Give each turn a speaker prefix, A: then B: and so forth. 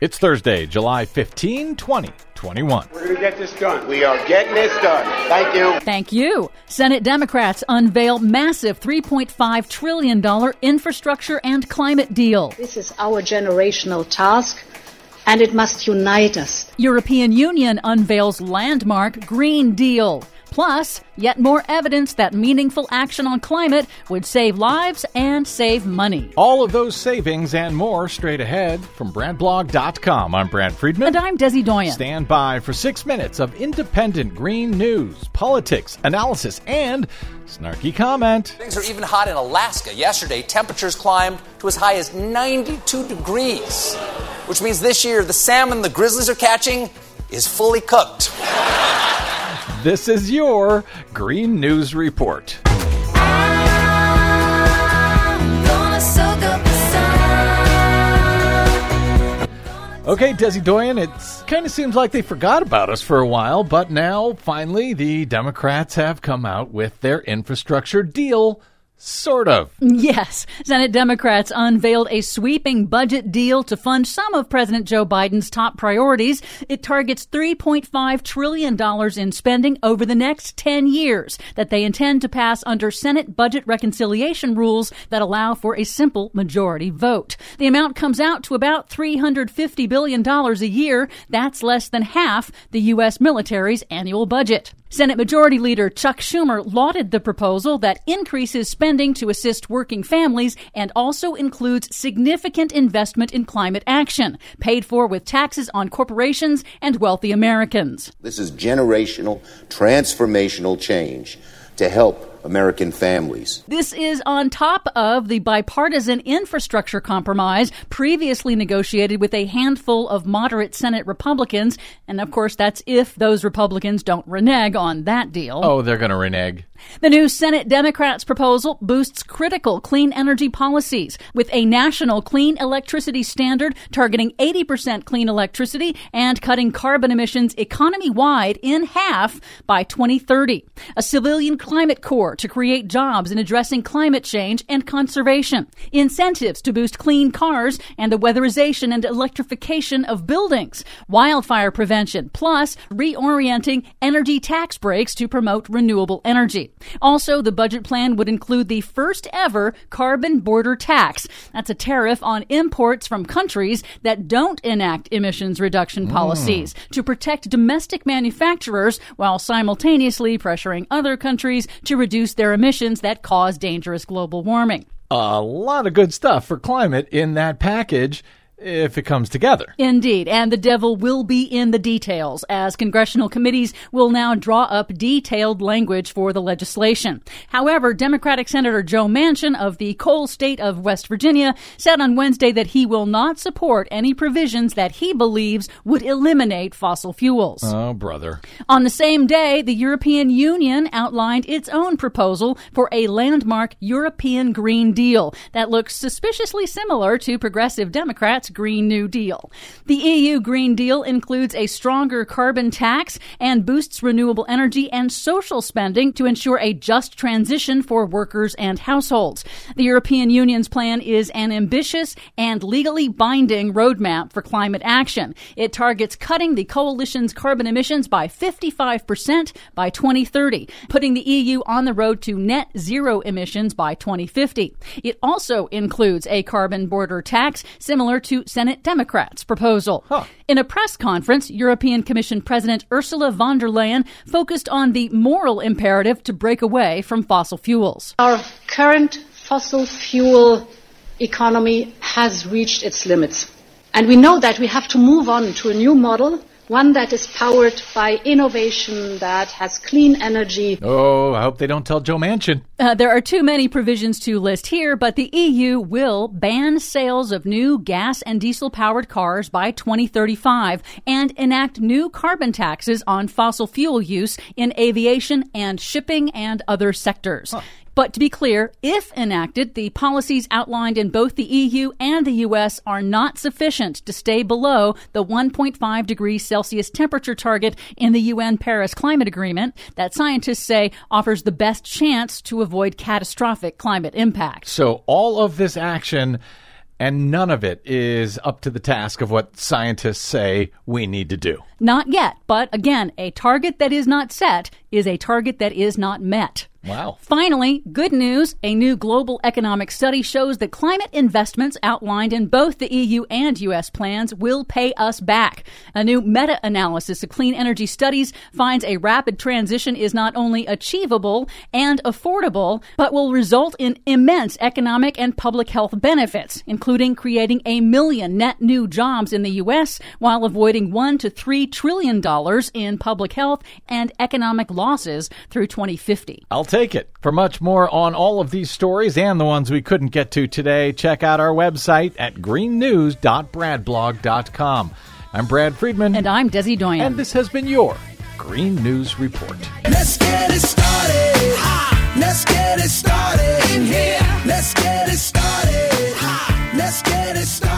A: It's Thursday, July 15, 2021.
B: We're going to get this done.
C: We are getting this done. Thank you.
D: Thank you. Senate Democrats unveil massive $3.5 trillion infrastructure and climate deal.
E: This is our generational task and it must unite us.
D: European Union unveils landmark Green Deal. Plus, yet more evidence that meaningful action on climate would save lives and save money.
A: All of those savings and more straight ahead from BradBlog.com. I'm Brad Friedman.
D: And I'm Desi Doyen.
A: Stand by for six minutes of independent green news, politics, analysis, and snarky comment.
F: Things are even hot in Alaska. Yesterday, temperatures climbed to as high as 92 degrees, which means this year the salmon the grizzlies are catching is fully cooked.
A: This is your Green News Report. Okay, Desi Doyen, it kind of seems like they forgot about us for a while, but now, finally, the Democrats have come out with their infrastructure deal Sort of.
D: Yes. Senate Democrats unveiled a sweeping budget deal to fund some of President Joe Biden's top priorities. It targets $3.5 trillion in spending over the next 10 years that they intend to pass under Senate budget reconciliation rules that allow for a simple majority vote. The amount comes out to about $350 billion a year. That's less than half the U.S. military's annual budget. Senate Majority Leader Chuck Schumer lauded the proposal that increases spending to assist working families and also includes significant investment in climate action, paid for with taxes on corporations and wealthy Americans.
C: This is generational, transformational change to help American families.
D: This is on top of the bipartisan infrastructure compromise previously negotiated with a handful of moderate Senate Republicans. And of course, that's if those Republicans don't renege on that deal.
A: Oh, they're going to renege.
D: The new Senate Democrats proposal boosts critical clean energy policies with a national clean electricity standard targeting 80% clean electricity and cutting carbon emissions economy wide in half by 2030. A civilian climate corps to create jobs in addressing climate change and conservation. Incentives to boost clean cars and the weatherization and electrification of buildings. Wildfire prevention plus reorienting energy tax breaks to promote renewable energy. Also, the budget plan would include the first ever carbon border tax. That's a tariff on imports from countries that don't enact emissions reduction hmm. policies mm. to protect domestic manufacturers while simultaneously pressuring other countries to reduce their emissions that cause dangerous global warming.
A: A lot of good stuff for climate in that package if it comes together.
D: Indeed. And the devil will be in the details as congressional committees will now draw up detailed language for the legislation. However, Democratic Senator Joe Manchin of the coal state of West Virginia said on Wednesday that he will not support any provisions that he believes would eliminate fossil fuels.
A: Oh, brother.
D: On the same day, the European Union outlined its own proposal for a landmark European Green Deal that looks suspiciously similar to progressive Democrats Green New Deal. The EU Green Deal includes a stronger carbon tax and boosts renewable energy and social spending to ensure a just transition for workers and households. The European Union's plan is an ambitious and legally binding roadmap for climate action. It targets cutting the coalition's carbon emissions by 55% by 2030, putting the EU on the road to net zero emissions by 2050. It also includes a carbon border tax similar to Senate Democrats' proposal. Huh. In a press conference, European Commission President Ursula von der Leyen focused on the moral imperative to break away from fossil fuels.
E: Our current fossil fuel economy has reached its limits. And we know that we have to move on to a new model one that is powered by innovation, that has clean energy.
A: Oh, I hope they don't tell Joe Manchin.
D: Uh, there are too many provisions to list here, but the EU will ban sales of new gas and diesel powered cars by 2035 and enact new carbon taxes on fossil fuel use in aviation and shipping and other sectors. Huh. But to be clear, if enacted, the policies outlined in both the EU and the US are not sufficient to stay below the 1.5 degrees Celsius temperature target in the UN Paris Climate Agreement that scientists say offers the best chance to avoid catastrophic climate impact.
A: So all of this action and none of it is up to the task of what scientists say we need to do.
D: Not yet, but again, a target that is not set is a target that is not met.
A: Wow.
D: Finally, good news. A new global economic study shows that climate investments outlined in both the EU and US plans will pay us back. A new meta analysis of clean energy studies finds a rapid transition is not only achievable and affordable, but will result in immense economic and public health benefits, including creating a million net new jobs in the US while avoiding one to three trillion dollars in public health and economic losses through 2050.
A: I'll take it. For much more on all of these stories and the ones we couldn't get to today, check out our website at greennews.bradblog.com. I'm Brad Friedman.
D: And I'm Desi Doyen.
A: And this has been your Green News Report.
B: Let's get it started. Ha! Let's get it started. In here. Let's get it started. Ha! Let's get it started.